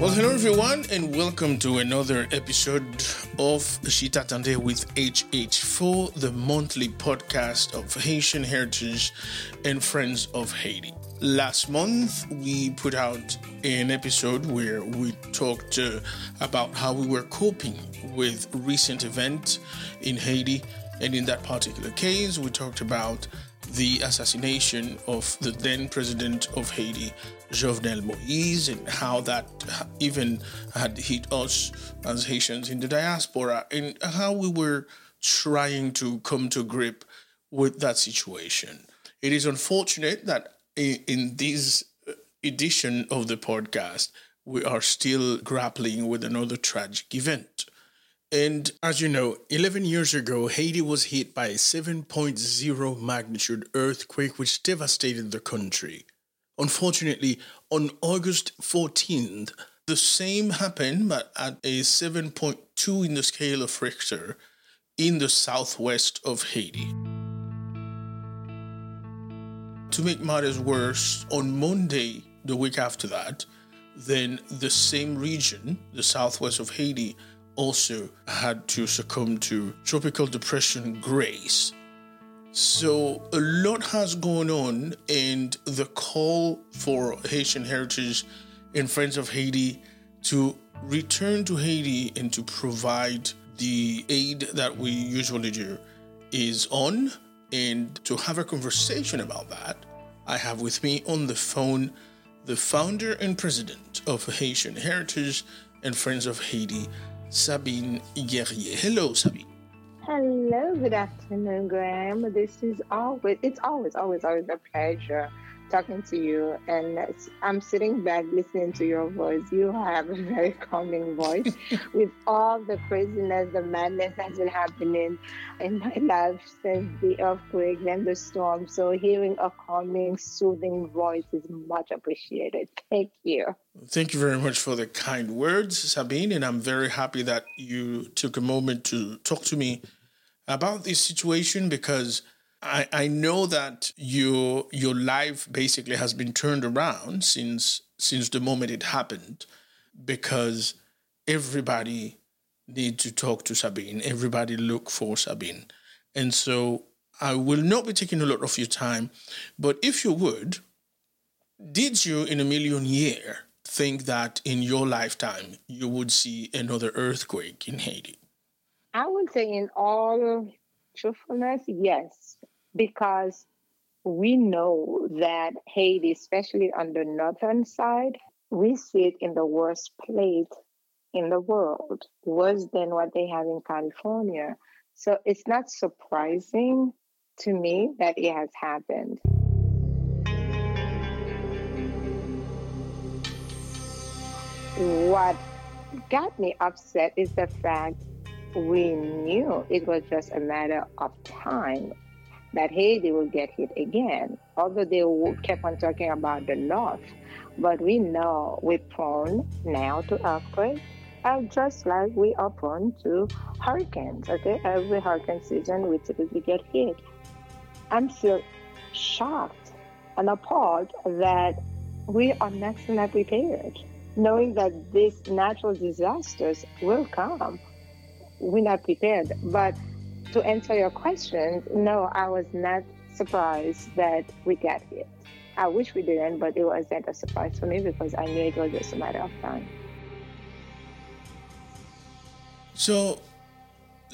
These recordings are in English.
Well, hello everyone, and welcome to another episode of Chita Tande with HH4, the monthly podcast of Haitian heritage and friends of Haiti. Last month, we put out an episode where we talked uh, about how we were coping with recent events in Haiti, and in that particular case, we talked about the assassination of the then president of Haiti, Jovenel Moise, and how that even had hit us as Haitians in the diaspora, and how we were trying to come to grip with that situation. It is unfortunate that in this uh, edition of the podcast, we are still grappling with another tragic event. And as you know, 11 years ago, Haiti was hit by a 7.0 magnitude earthquake which devastated the country. Unfortunately, on August 14th, the same happened, but at a 7.2 in the scale of Richter in the southwest of Haiti. To make matters worse, on Monday, the week after that, then the same region, the southwest of Haiti, also had to succumb to tropical depression Grace. So a lot has gone on, and the call for Haitian heritage and Friends of Haiti to return to Haiti and to provide the aid that we usually do is on. And to have a conversation about that, I have with me on the phone the founder and president of Haitian Heritage and Friends of Haiti, Sabine Guerrier. Hello, Sabine. Hello, good afternoon, Graham. This is always, it's always, always, always a pleasure talking to you. And I'm sitting back listening to your voice. You have a very calming voice with all the craziness, the madness that's been happening in my life since the earthquake and the storm. So hearing a calming, soothing voice is much appreciated. Thank you. Thank you very much for the kind words, Sabine. And I'm very happy that you took a moment to talk to me about this situation because I, I know that your your life basically has been turned around since since the moment it happened because everybody need to talk to Sabine. Everybody look for Sabine. And so I will not be taking a lot of your time, but if you would, did you in a million year think that in your lifetime you would see another earthquake in Haiti? I would say in all truthfulness, yes because we know that Haiti, especially on the northern side, we sit in the worst place in the world, worse than what they have in California. So it's not surprising to me that it has happened. What got me upset is the fact we knew it was just a matter of time that hey, they will get hit again, although they kept on talking about the north. But we know we're prone now to earthquakes, uh, just like we are prone to hurricanes. Okay, every hurricane season we typically get hit. I'm still shocked and appalled that we are not prepared, knowing that these natural disasters will come. We're not prepared, but to answer your question, no, I was not surprised that we got hit. I wish we didn't, but it wasn't a surprise for me because I knew it was just a matter of time. So,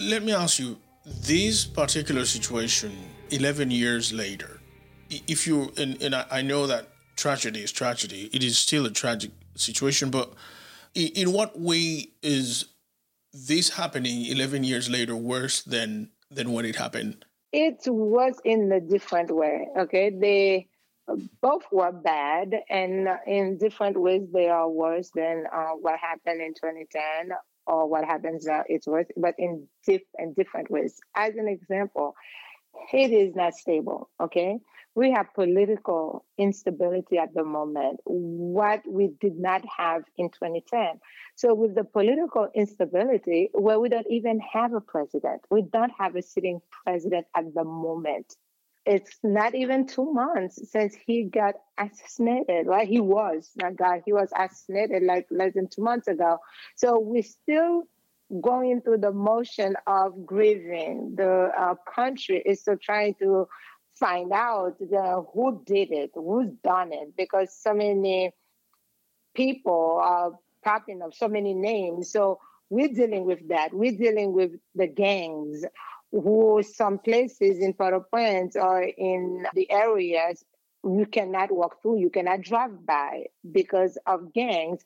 let me ask you this particular situation 11 years later, if you, and, and I, know that tragedy is tragedy, it is still a tragic situation, but in what way is this happening 11 years later worse than than when it happened? It was in a different way. Okay, they both were bad, and in different ways they are worse than uh, what happened in 2010 or what happens now. It's worse, but in, diff- in different ways. As an example, Haiti is not stable. Okay, we have political instability at the moment, what we did not have in 2010. So, with the political instability, where we don't even have a president, we don't have a sitting president at the moment. it's not even two months since he got assassinated, right? He was not God, he was assassinated like less than two months ago. So we're still going through the motion of grieving. The uh, country is still trying to find out the, who did it, who's done it, because so many people are popping up, so many names. So we're dealing with that. We're dealing with the gangs who some places in Port-au-Prince or in the areas you cannot walk through, you cannot drive by because of gangs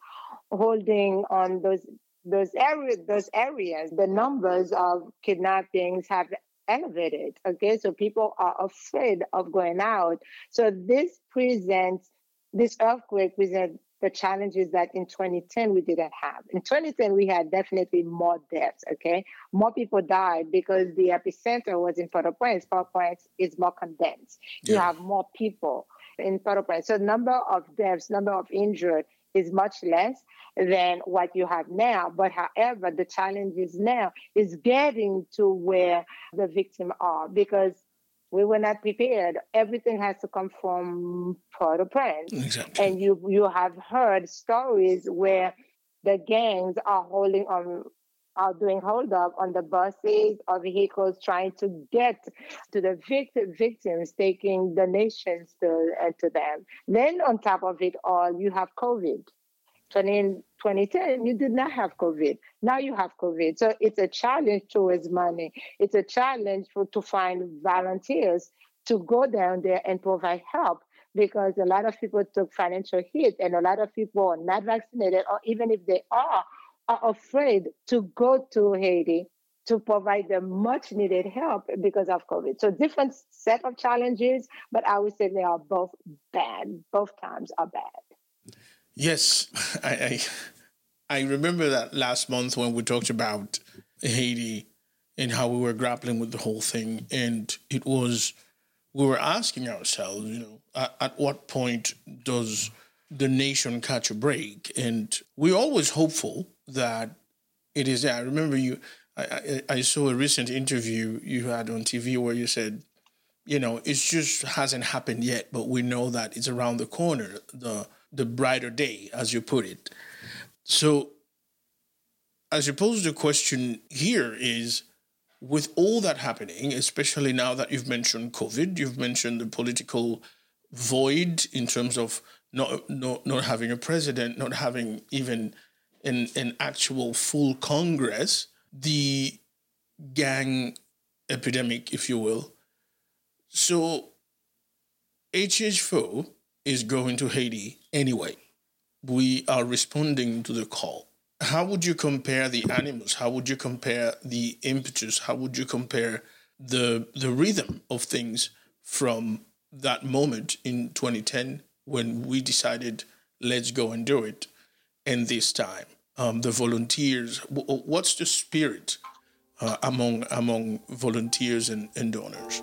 holding on those those areas those areas the numbers of kidnappings have elevated okay so people are afraid of going out so this presents this earthquake presents the challenges that in 2010 we didn't have. In 2010, we had definitely more deaths, okay? More people died because the epicenter was in Port-au-Prince. Port-au-Prince is more condensed. Yeah. You have more people in Port-au-Prince. So number of deaths, number of injured is much less than what you have now. But however, the challenge is now is getting to where the victims are because we were not prepared. Everything has to come from Port-au-Prince. Exactly. And you you have heard stories where the gangs are holding on are doing hold up on the buses or vehicles trying to get to the victim, victims, taking donations to, uh, to them. Then on top of it all, you have COVID. 20, 2010, you did not have COVID. Now you have COVID. So it's a challenge towards money. It's a challenge for, to find volunteers to go down there and provide help because a lot of people took financial hit and a lot of people are not vaccinated or even if they are, are afraid to go to Haiti to provide the much needed help because of COVID. So different set of challenges, but I would say they are both bad. Both times are bad. Yes, I, I, I remember that last month when we talked about Haiti and how we were grappling with the whole thing, and it was we were asking ourselves, you know, at, at what point does the nation catch a break? And we're always hopeful that it is. I remember you. I, I, I saw a recent interview you had on TV where you said, you know, it just hasn't happened yet, but we know that it's around the corner. The the brighter day, as you put it. So, I suppose the question here is with all that happening, especially now that you've mentioned COVID, you've mentioned the political void in terms of not not, not having a president, not having even an, an actual full Congress, the gang epidemic, if you will. So HH4 is going to Haiti anyway. We are responding to the call. How would you compare the animals? How would you compare the impetus? How would you compare the the rhythm of things from that moment in 2010 when we decided let's go and do it, and this time um, the volunteers? What's the spirit uh, among among volunteers and, and donors?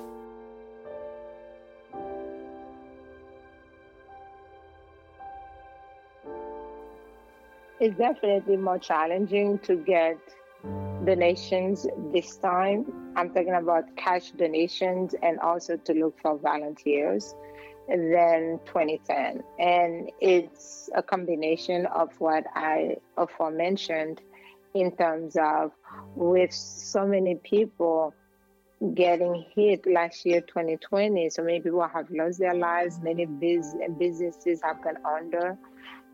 it's definitely more challenging to get donations this time. I'm talking about cash donations and also to look for volunteers than 2010. And it's a combination of what I aforementioned in terms of with so many people getting hit last year 2020 so many people have lost their lives many biz- businesses have gone under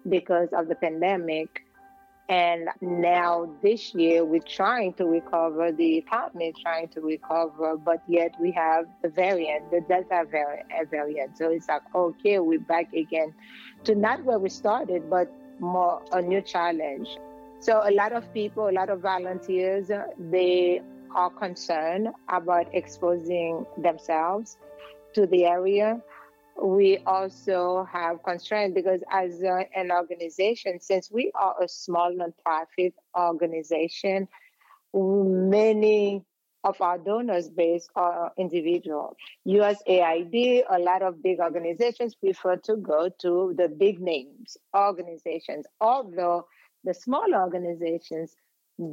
because of the pandemic. And now this year, we're trying to recover, the economy trying to recover, but yet we have the variant, the Delta variant. So it's like, okay, we're back again to not where we started, but more a new challenge. So a lot of people, a lot of volunteers, they are concerned about exposing themselves to the area we also have constraints because as a, an organization, since we are a small nonprofit organization, many of our donors base are individual. USAID, a lot of big organizations prefer to go to the big names organizations, although the small organizations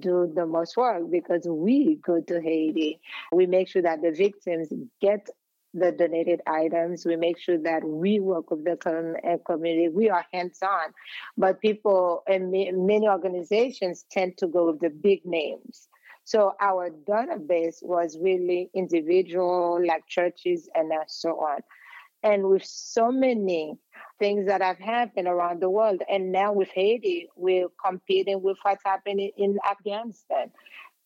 do the most work because we go to Haiti. We make sure that the victims get the donated items. We make sure that we work with the uh, community. We are hands on, but people and many organizations tend to go with the big names. So our donor base was really individual, like churches and so on. And with so many things that have happened around the world, and now with Haiti, we're competing with what's happening in Afghanistan.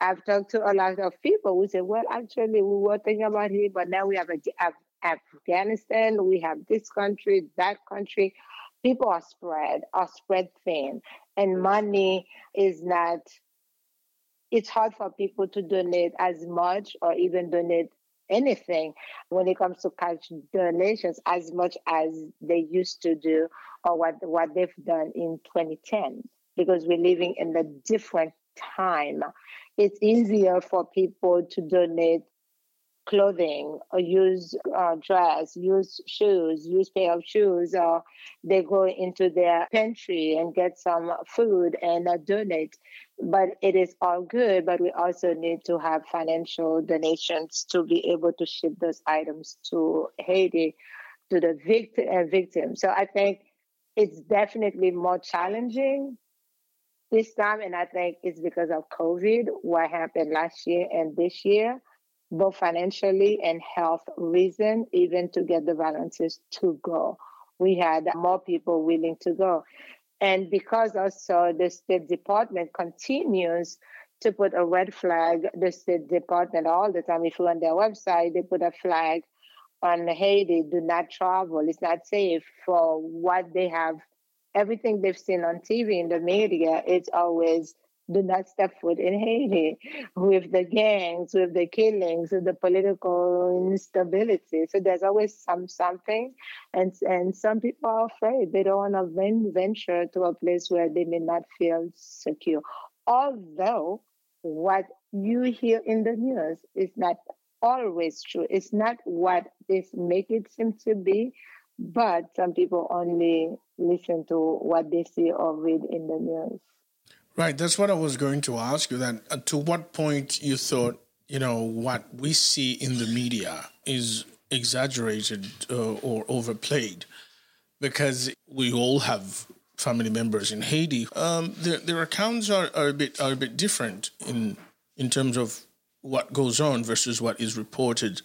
I've talked to a lot of people who say, well, actually, we were thinking about it, but now we have, a, Afghanistan, we have this country, that country. People are spread, are spread thin, and money is not, it's hard for people to donate as much or even donate anything when it comes to cash donations as much as they used to do or what, what they've done in 2010 because we're living in a different time it's easier for people to donate clothing or use uh, dress, use shoes, use pair of shoes, or they go into their pantry and get some food and uh, donate. But it is all good, but we also need to have financial donations to be able to ship those items to Haiti, to the victim uh, victims. So I think it's definitely more challenging this time, and I think it's because of COVID, what happened last year and this year, both financially and health reason, even to get the volunteers to go. We had more people willing to go. And because also the State Department continues to put a red flag, the State Department all the time, if you on their website, they put a flag on Haiti, do not travel. It's not safe for what they have everything they've seen on TV in the media, it's always do not step foot in Haiti with the gangs, with the killings, with the political instability. So there's always some something, and and some people are afraid. They don't want to venture to a place where they may not feel secure. Although what you hear in the news is not always true. It's not what they make it seem to be, but some people only listen to what they see or read in the news. Right. That's what I was going to ask you. That uh, to what point you thought you know what we see in the media is exaggerated uh, or overplayed, because we all have family members in Haiti. Um, their, their accounts are, are a bit are a bit different in in terms of what goes on versus what is reported.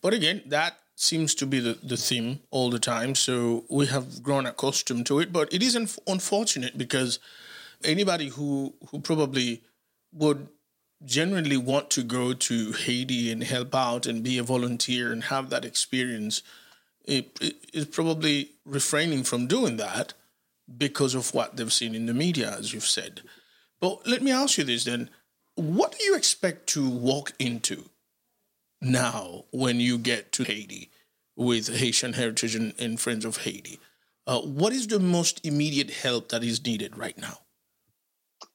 But again, that seems to be the, the theme all the time. So we have grown accustomed to it. But it is unf- unfortunate because anybody who, who probably would genuinely want to go to Haiti and help out and be a volunteer and have that experience it, it is probably refraining from doing that because of what they've seen in the media, as you've said. But let me ask you this then. What do you expect to walk into now when you get to Haiti with Haitian Heritage and, and Friends of Haiti? Uh, what is the most immediate help that is needed right now?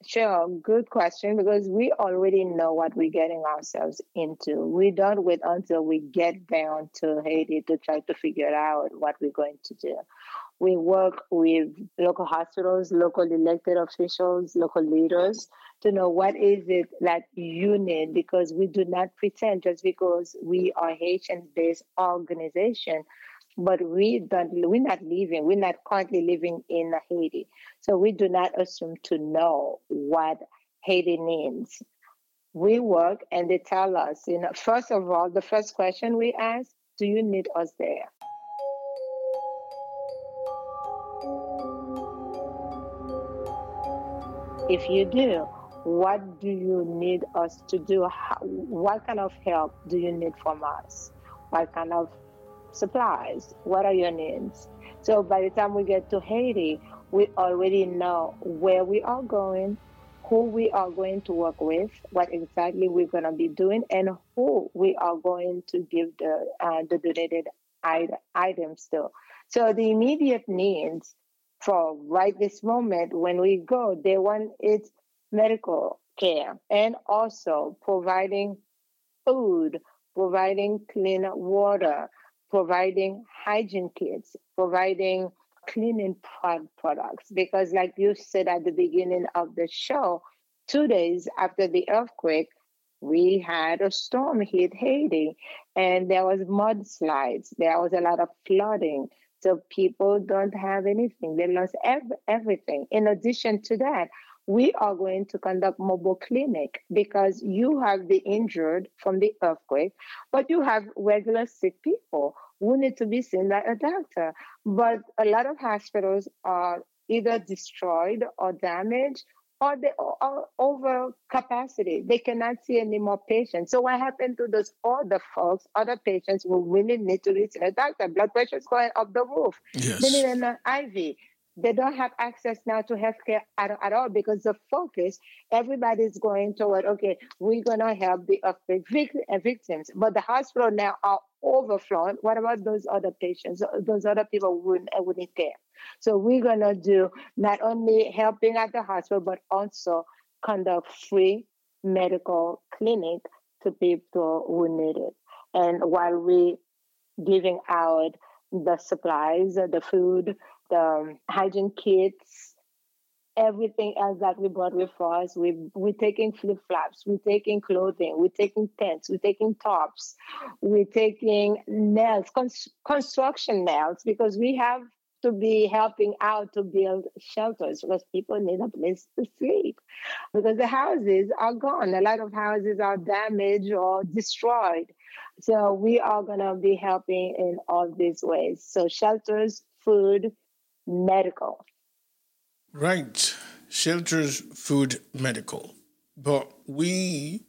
Sure, good question because we already know what we're getting ourselves into. We don't wait until we get down to Haiti to try to figure out what we're going to do. We work with local hospitals, local elected officials, local leaders to know what is it that you need because we do not pretend just because we are Haitian based organization, but we don't we're not living, we're not currently living in Haiti. So we do not assume to know what Haiti needs. We work and they tell us, you know, first of all, the first question we ask, do you need us there? If you do, what do you need us to do? How, what kind of help do you need from us? What kind of supplies? What are your needs? So by the time we get to Haiti, we already know where we are going, who we are going to work with, what exactly we're going to be doing, and who we are going to give the uh, the donated items to. So the immediate needs for right this moment when we go, they want it medical care and also providing food, providing clean water, providing hygiene kits, providing cleaning products. Because, like you said at the beginning of the show, two days after the earthquake, we had a storm hit Haiti and there was mudslides. There was a lot of flooding. So people don't have anything. They lost ev- everything. In addition to that, we are going to conduct mobile clinic because you have the injured from the earthquake, but you have regular sick people who need to be seen by a doctor. But a lot of hospitals are either destroyed or damaged or they are over capacity. They cannot see any more patients. So what happened to those other folks, other patients who really need to reach a doctor? Blood pressure is going up the roof. Yes. They need an IV. They don't have access now to healthcare at, at all because the focus, everybody's going toward, okay, we're going to help the uh, earthquake uh, victims. But the hospital now are overflowing. What about those other patients, uh, those other people who, who need care? So we're going to do not only helping at the hospital, but also conduct free medical clinic to people who need it. And while we giving out the supplies, the food, the hygiene kits, everything else that we brought with us. We, we're taking flip flops, we're taking clothing, we're taking tents, we're taking tops, we're taking nails, construction nails, because we have to be helping out to build shelters because people need a place to sleep because the houses are gone. A lot of houses are damaged or destroyed. So we are going to be helping in all these ways. So shelters, food, medical. Right. Shelters, food, medical. But we,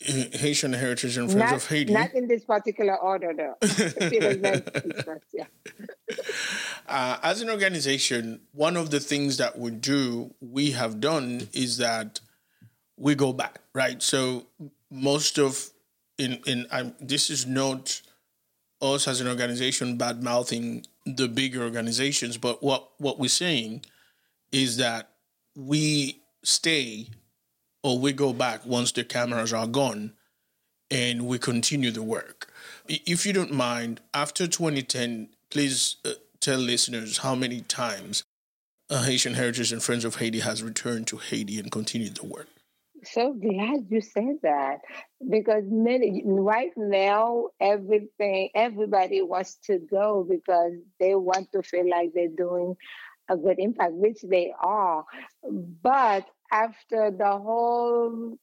Haitian Heritage and Friends not, of Haiti. Not in this particular order, though. yeah. uh, as an organization, one of the things that we do, we have done, is that we go back, right? So most of, in in I'm, this is not us as an organization bad mouthing the bigger organizations, but what what we're saying is that we stay or we go back once the cameras are gone and we continue the work. If you don't mind, after 2010, please uh, tell listeners how many times uh, Haitian Heritage and Friends of Haiti has returned to Haiti and continued the work. So glad you said that because many right now everything everybody wants to go because they want to feel like they're doing a good impact, which they are. But after the whole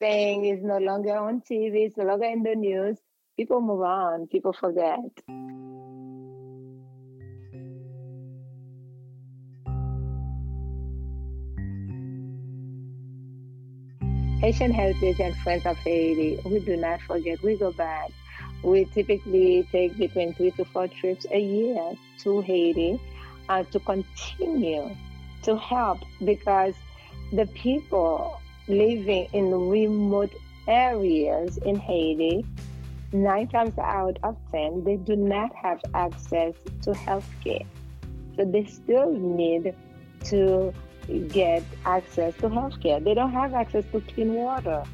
thing is no longer on TV, it's no longer in the news, people move on, people forget. Haitian Heritage and Friends of Haiti, we do not forget, we go back. We typically take between three to four trips a year to Haiti uh, to continue to help because the people living in remote areas in Haiti, nine times out of ten, they do not have access to health care. So they still need to get access to health care. They don't have access to clean water.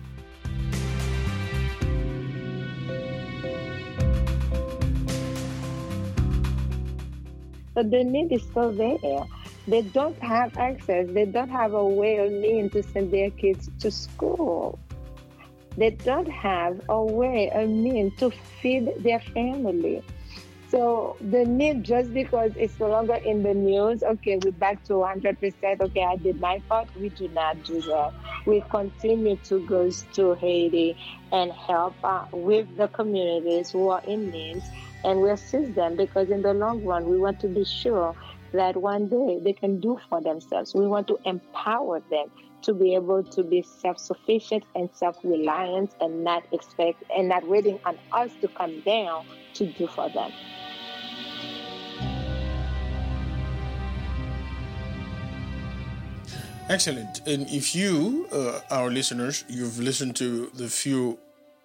But the need is still there. They don't have access. They don't have a way or means to send their kids to school. They don't have a way or means to feed their family. So the need, just because it's no longer in the news, okay, we're back to 100%, okay, I did my part. We do not do that. We continue to go to Haiti and help uh, with the communities who are in need and we assist them because in the long run, we want to be sure that one day they can do for themselves. We want to empower them to be able to be self-sufficient and self-reliant and not expect and not waiting on us to come down to do for them. Excellent. And if you, uh, our listeners, you've listened to the few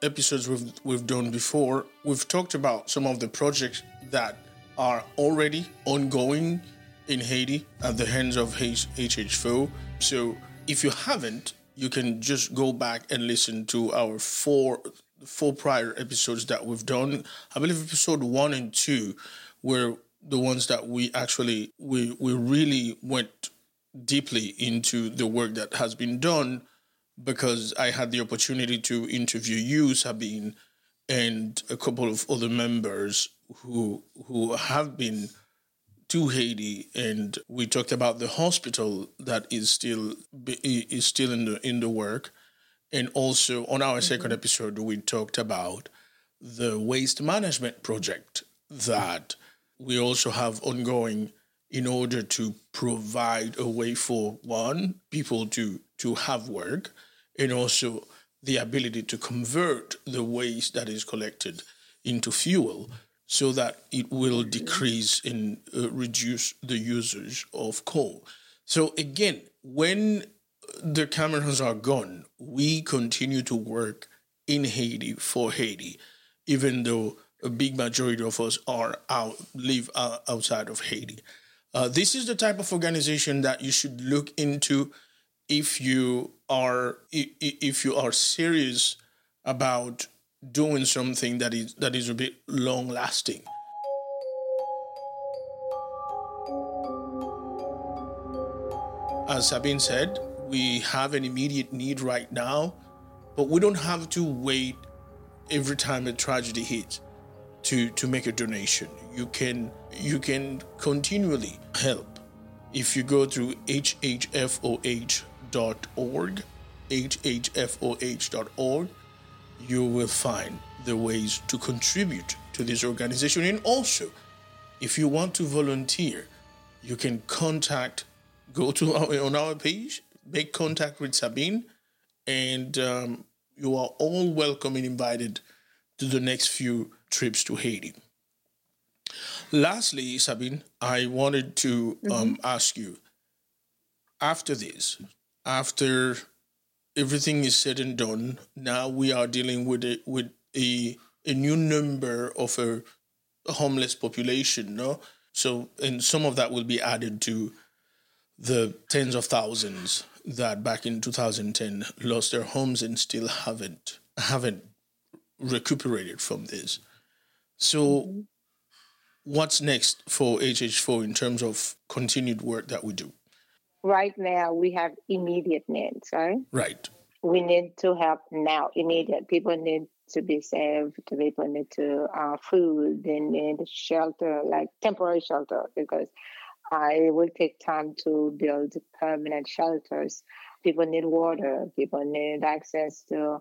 episodes we've we've done before, we've talked about some of the projects that are already ongoing in Haiti at the hands of HH4. So if you haven't, you can just go back and listen to our four four prior episodes that we've done. I believe episode one and two were the ones that we actually we we really went deeply into the work that has been done because I had the opportunity to interview you, Sabine, and a couple of other members who who have been to Haiti, and we talked about the hospital that is still is still in the in the work, and also on our mm-hmm. second episode we talked about the waste management project that we also have ongoing in order to provide a way for one people to to have work and also the ability to convert the waste that is collected into fuel so that it will decrease and uh, reduce the usage of coal. So again, when the Camerons are gone, we continue to work in Haiti for Haiti, even though a big majority of us are out live uh, outside of Haiti. Uh, this is the type of organization that you should look into if you are if you are serious about doing something that is that is a bit long lasting. As Sabine said, we have an immediate need right now, but we don't have to wait every time a tragedy hits to, to make a donation. You can you can continually help if you go through hhfoh.org, hhfoh.org, you will find the ways to contribute to this organization. And also, if you want to volunteer, you can contact, go to our, on our page, make contact with Sabine, and um, you are all welcome and invited to the next few trips to Haiti. Lastly, Sabine, I wanted to um, mm-hmm. ask you after this, after everything is said and done, now we are dealing with a, with a, a new number of a, a homeless population, no? So, and some of that will be added to the tens of thousands that back in 2010 lost their homes and still haven't haven't recuperated from this. So, mm-hmm. what's next for HH4 in terms of continued work that we do? Right now, we have immediate needs, right? Right. We need to help now, immediate. People need to be saved. People need to uh, food. They need shelter, like temporary shelter, because uh, it will take time to build permanent shelters. People need water. People need access to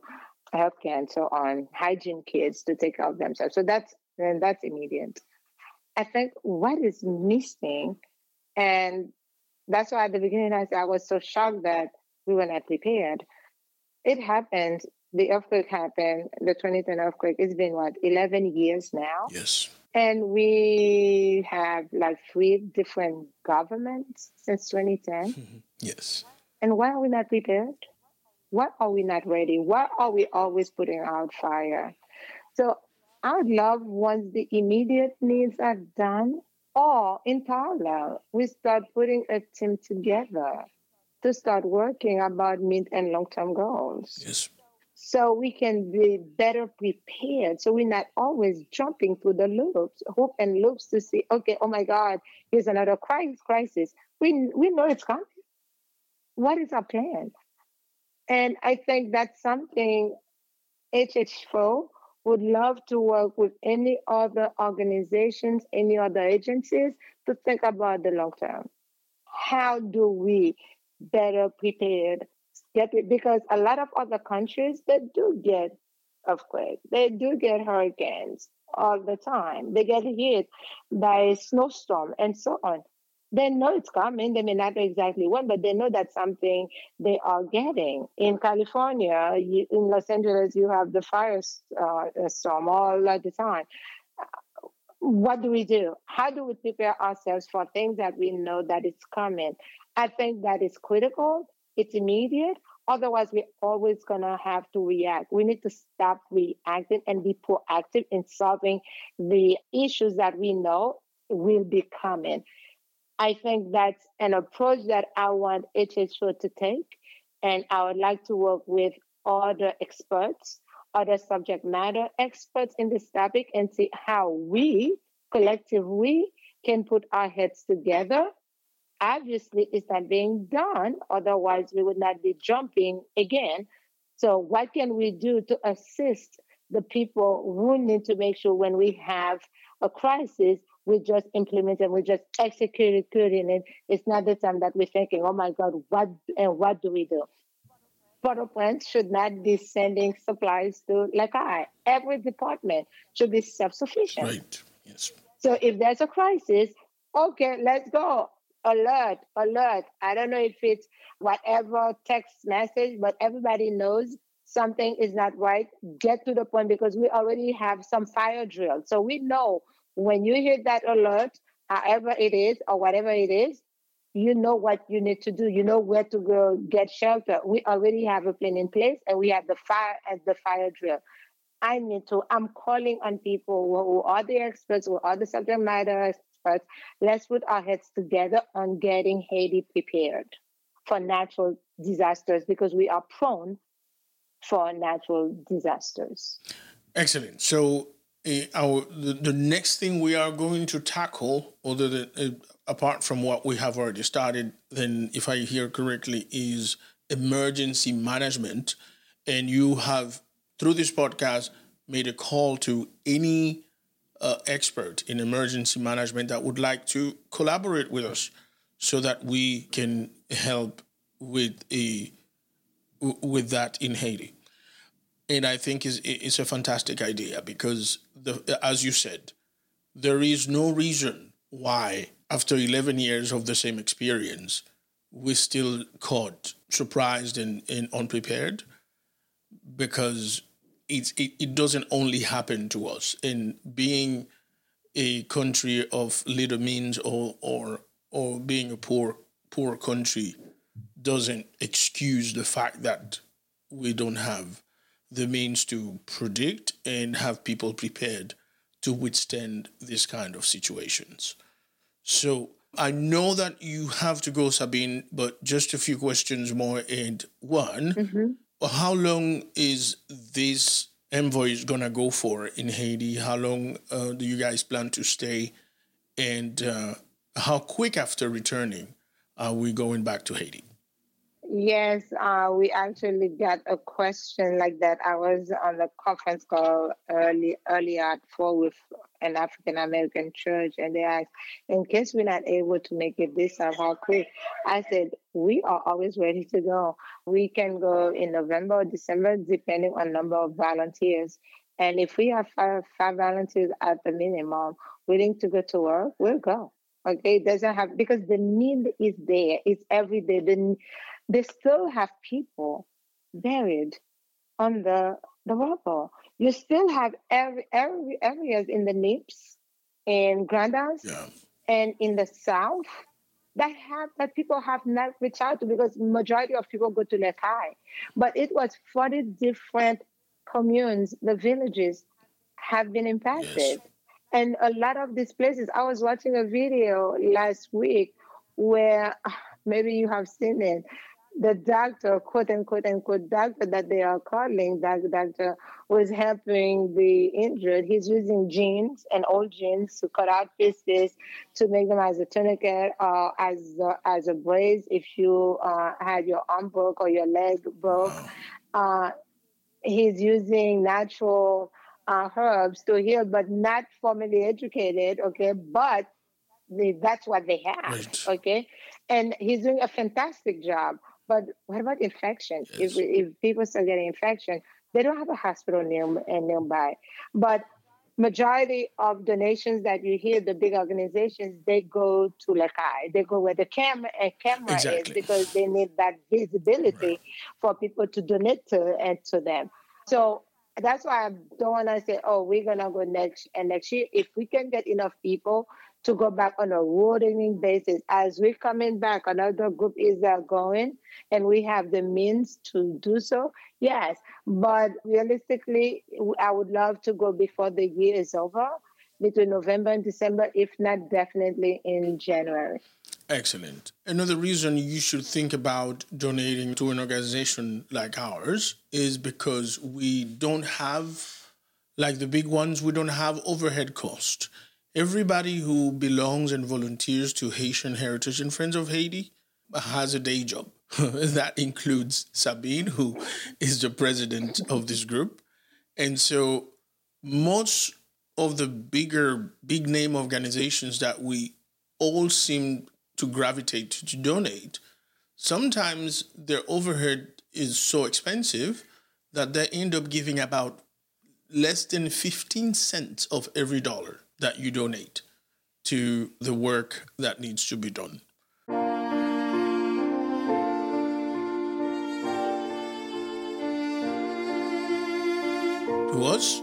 healthcare and so on, hygiene kits to take care of themselves. So that's and that's immediate. I think what is missing, and that's why at the beginning I, I was so shocked that we were not prepared. It happened. The earthquake happened. The 2010 earthquake. It's been what 11 years now. Yes. And we have like three different governments since 2010. Mm-hmm. yes. And why are we not prepared? Why are we not ready? Why are we always putting out fire? So I would love once the immediate needs are done, or in parallel, we start putting a team together to start working about mid and long term goals. Yes. So we can be better prepared. So we're not always jumping through the loops, hope and loops to see, okay, oh my God, here's another crisis. We, we know it's coming. What is our plan? And I think that's something HH4 would love to work with any other organizations, any other agencies to think about the long term. How do we better prepared get? Because a lot of other countries they do get earthquakes, they do get hurricanes all the time. They get hit by snowstorm and so on they know it's coming. They may not know exactly when, but they know that's something they are getting. In California, you, in Los Angeles, you have the fire uh, storm all the time. What do we do? How do we prepare ourselves for things that we know that it's coming? I think that is critical. It's immediate. Otherwise, we're always going to have to react. We need to stop reacting and be proactive in solving the issues that we know will be coming. I think that's an approach that I want HHO to take. And I would like to work with other experts, other subject matter experts in this topic and see how we, collectively, can put our heads together obviously it's not being done. Otherwise, we would not be jumping again. So, what can we do to assist the people who need to make sure when we have a crisis, we just implement and we just execute it good in it. It's not the time that we're thinking, oh my God, what and what do we do? Port-au-Prince should not be sending supplies to like I. Every department should be self-sufficient. Right. Yes. So if there's a crisis, okay, let's go. Alert, alert. I don't know if it's whatever text message, but everybody knows something is not right. Get to the point because we already have some fire drills. So we know when you hear that alert, however it is or whatever it is, you know what you need to do. You know where to go get shelter. We already have a plan in place and we have the fire and the fire drill. I need to, I'm calling on people who are the experts, who are the subject matter experts. Let's put our heads together on getting Haiti prepared for natural disasters because we are prone for natural disasters. Excellent. So, uh, our the, the, next thing we are going to tackle, other than uh, apart from what we have already started, then if I hear correctly, is emergency management, and you have through this podcast made a call to any uh, expert in emergency management that would like to collaborate with us so that we can help with a with that in Haiti. And I think is it's a fantastic idea because the as you said, there is no reason why after 11 years of the same experience we're still caught surprised and, and unprepared because it, it, doesn't only happen to us. In being a country of little means or or or being a poor poor country doesn't excuse the fact that we don't have the means to predict and have people prepared to withstand this kind of situations. So I know that you have to go, Sabine, but just a few questions more. And one, mm-hmm how long is this envoy is going to go for in Haiti? How long uh, do you guys plan to stay? And uh, how quick after returning are we going back to Haiti? Yes, uh, we actually got a question like that. I was on the conference call early earlier at four with an African American church, and they asked, in case we're not able to make it this time, how quick? I said, we are always ready to go. We can go in November or December, depending on number of volunteers. And if we have five, five volunteers at the minimum willing to go to work, we'll go. Okay, it doesn't have because the need is there. It's every day. The they still have people buried on the the rubble. You still have every, every areas in the Nippes and Grand'Anse yeah. and in the south that have that people have not reached out to because majority of people go to High. But it was 40 different communes, the villages have been impacted. Yes. And a lot of these places, I was watching a video last week where ah, maybe you have seen it the doctor, quote unquote unquote doctor that they are calling that doctor was helping the injured. He's using jeans and old jeans to cut out pieces to make them as a tourniquet or as a, as a brace if you uh, had your arm broke or your leg broke. Uh, he's using natural uh, herbs to heal, but not formally educated. Okay, but that's what they have. Right. Okay, and he's doing a fantastic job. But what about infection? Yes. If, if people start getting infection, they don't have a hospital near nearby. But majority of donations that you hear, the big organizations, they go to Les Cayes. They go where the camera uh, camera exactly. is because they need that visibility right. for people to donate to and to them. So that's why I don't want to say, oh, we're gonna go next and next year. If we can get enough people to go back on a rolling basis. As we're coming back, another group is uh, going, and we have the means to do so. Yes, but realistically, I would love to go before the year is over, between November and December, if not definitely in January. Excellent. Another reason you should think about donating to an organization like ours is because we don't have, like the big ones, we don't have overhead cost Everybody who belongs and volunteers to Haitian Heritage and Friends of Haiti has a day job. that includes Sabine, who is the president of this group. And so most of the bigger, big name organizations that we all seem to gravitate to, to donate, sometimes their overhead is so expensive that they end up giving about less than 15 cents of every dollar that you donate to the work that needs to be done. To us,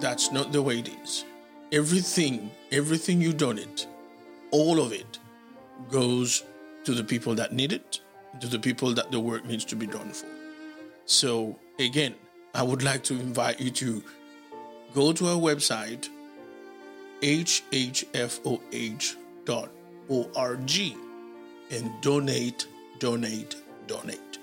that's not the way it is. Everything, everything you donate, all of it goes to the people that need it, to the people that the work needs to be done for. So, again, I would like to invite you to go to our website, hhfoh.org, and donate, donate, donate.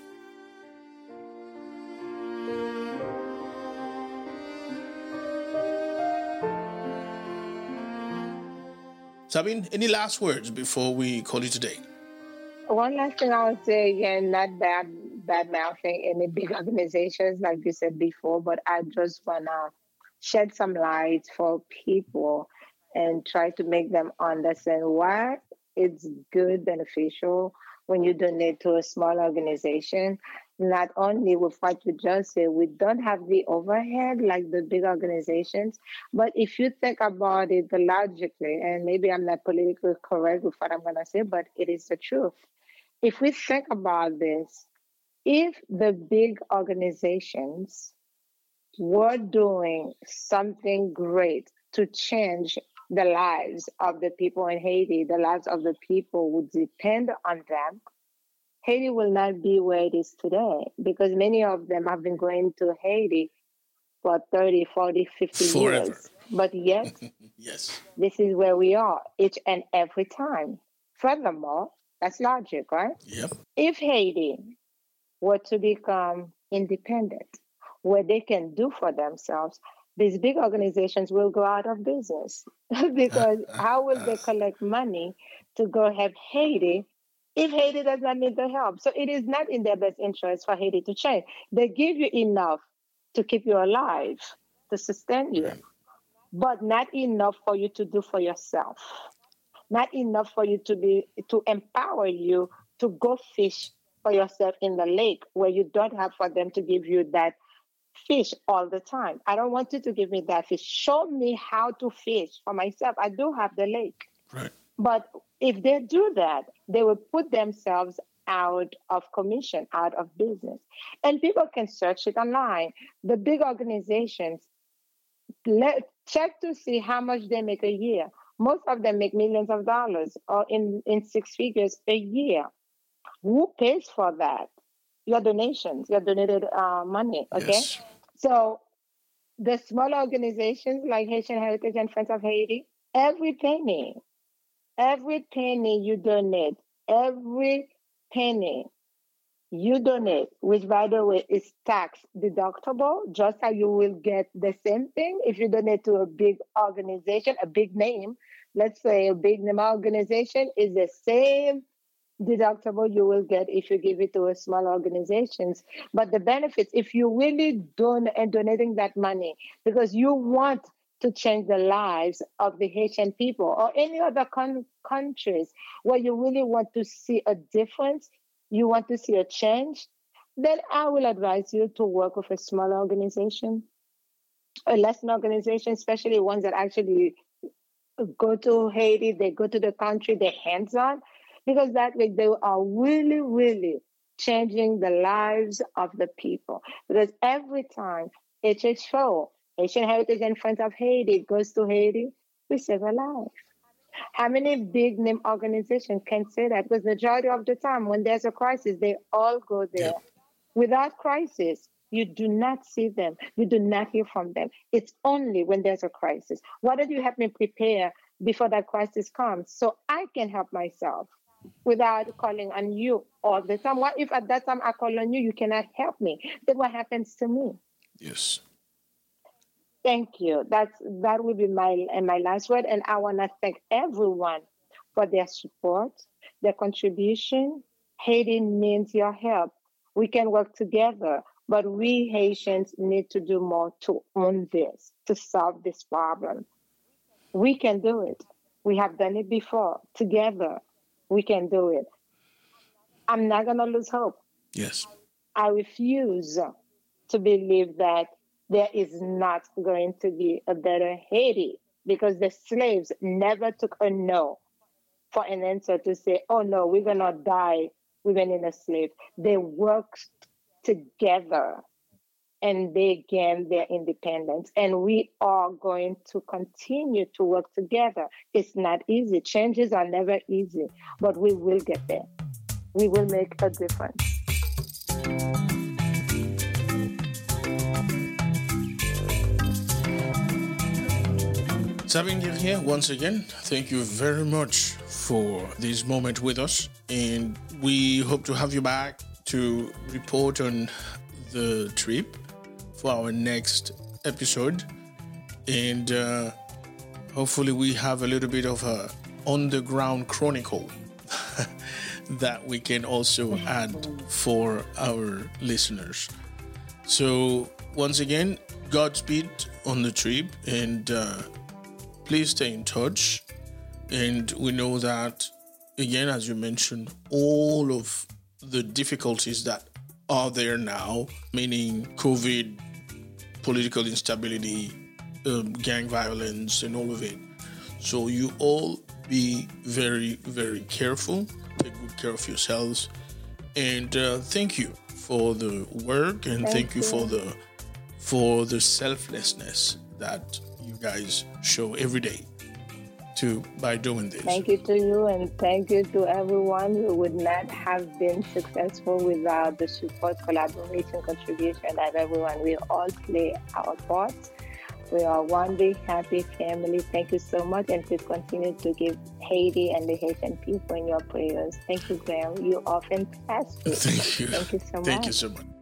Sabine, any last words before we call it a day? One last thing I would say again, not bad bad mouthing any big organizations like you said before, but I just wanna shed some light for people and try to make them understand why it's good, beneficial when you donate to a small organization. Not only with what you just said, we don't have the overhead like the big organizations, but if you think about it logically, and maybe I'm not politically correct with what I'm going to say, but it is the truth. If we think about this, if the big organizations were doing something great to change the lives of the people in Haiti, the lives of the people who depend on them, Haiti will not be where it is today because many of them have been going to Haiti for 30, 40, 50 Forever. years. But yet, yes, this is where we are each and every time. Furthermore, that's logic, right? Yep. If Haiti were to become independent, where they can do for themselves, these big organizations will go out of business because how will they collect money to go help Haiti if Haiti does not need the help? So it is not in their best interest for Haiti to change. They give you enough to keep you alive, to sustain you, but not enough for you to do for yourself. Not enough for you to be to empower you to go fish for yourself in the lake where you don't have for them to give you that fish all the time. I don't want you to give me that fish. Show me how to fish for myself. I do have the lake. Right. But if they do that, they will put themselves out of commission, out of business. And people can search it online. The big organizations, let check to see how much they make a year. Most of them make millions of dollars or in, in six figures a year. Who pays for that? Your donations, your donated uh, money. Okay. Yes. So the small organizations like Haitian Heritage and Friends of Haiti, every penny, every penny you donate, every penny you donate, which by the way is tax deductible, just how you will get the same thing if you donate to a big organization, a big name. Let's say a big name organization is the same deductible you will get if you give it to a small organizations. But the benefits if you really don and donating that money because you want to change the lives of the haitian people or any other con- countries where you really want to see a difference you want to see a change then i will advise you to work with a small organization a lesson organization especially ones that actually go to haiti they go to the country they're hands-on because that way they are really, really changing the lives of the people. Because every time HHFO, Haitian Heritage and Friends of Haiti, goes to Haiti, we save a life. How many big name organizations can say that? Because the majority of the time when there's a crisis, they all go there. Yeah. Without crisis, you do not see them. You do not hear from them. It's only when there's a crisis. Why don't you help me prepare before that crisis comes so I can help myself? Without calling on you all the time. What if at that time I call on you, you cannot help me? Then what happens to me? Yes. Thank you. That's that will be my my last word, and I want to thank everyone for their support, their contribution. Haiti needs your help. We can work together, but we Haitians need to do more to own this, to solve this problem. We can do it. We have done it before. Together, we can do it. I'm not going to lose hope. Yes. I refuse to believe that there is not going to be a better Haiti because the slaves never took a no for an answer to say, oh no, we're going to die women in a slave. They worked together and they gain their independence. And we are going to continue to work together. It's not easy. Changes are never easy, but we will get there. We will make a difference. Sabine here once again, thank you very much for this moment with us. And we hope to have you back to report on the trip for our next episode. And uh, hopefully, we have a little bit of a underground chronicle that we can also add for our listeners. So, once again, Godspeed on the trip and uh, please stay in touch. And we know that, again, as you mentioned, all of the difficulties that are there now, meaning COVID, political instability, um, gang violence, and all of it. So you all be very, very careful. Take good care of yourselves. And uh, thank you for the work and thank, thank you, you for the for the selflessness that you guys show every day to by doing this. Thank you to you and thank you to everyone. We would not have been successful without the support, collaboration, contribution of everyone. We all play our part. We are one big happy family. Thank you so much, and please continue to give Haiti and the Haitian people in your prayers. Thank you, Graham. You are fantastic. Thank you. Thank you so much. Thank you so much.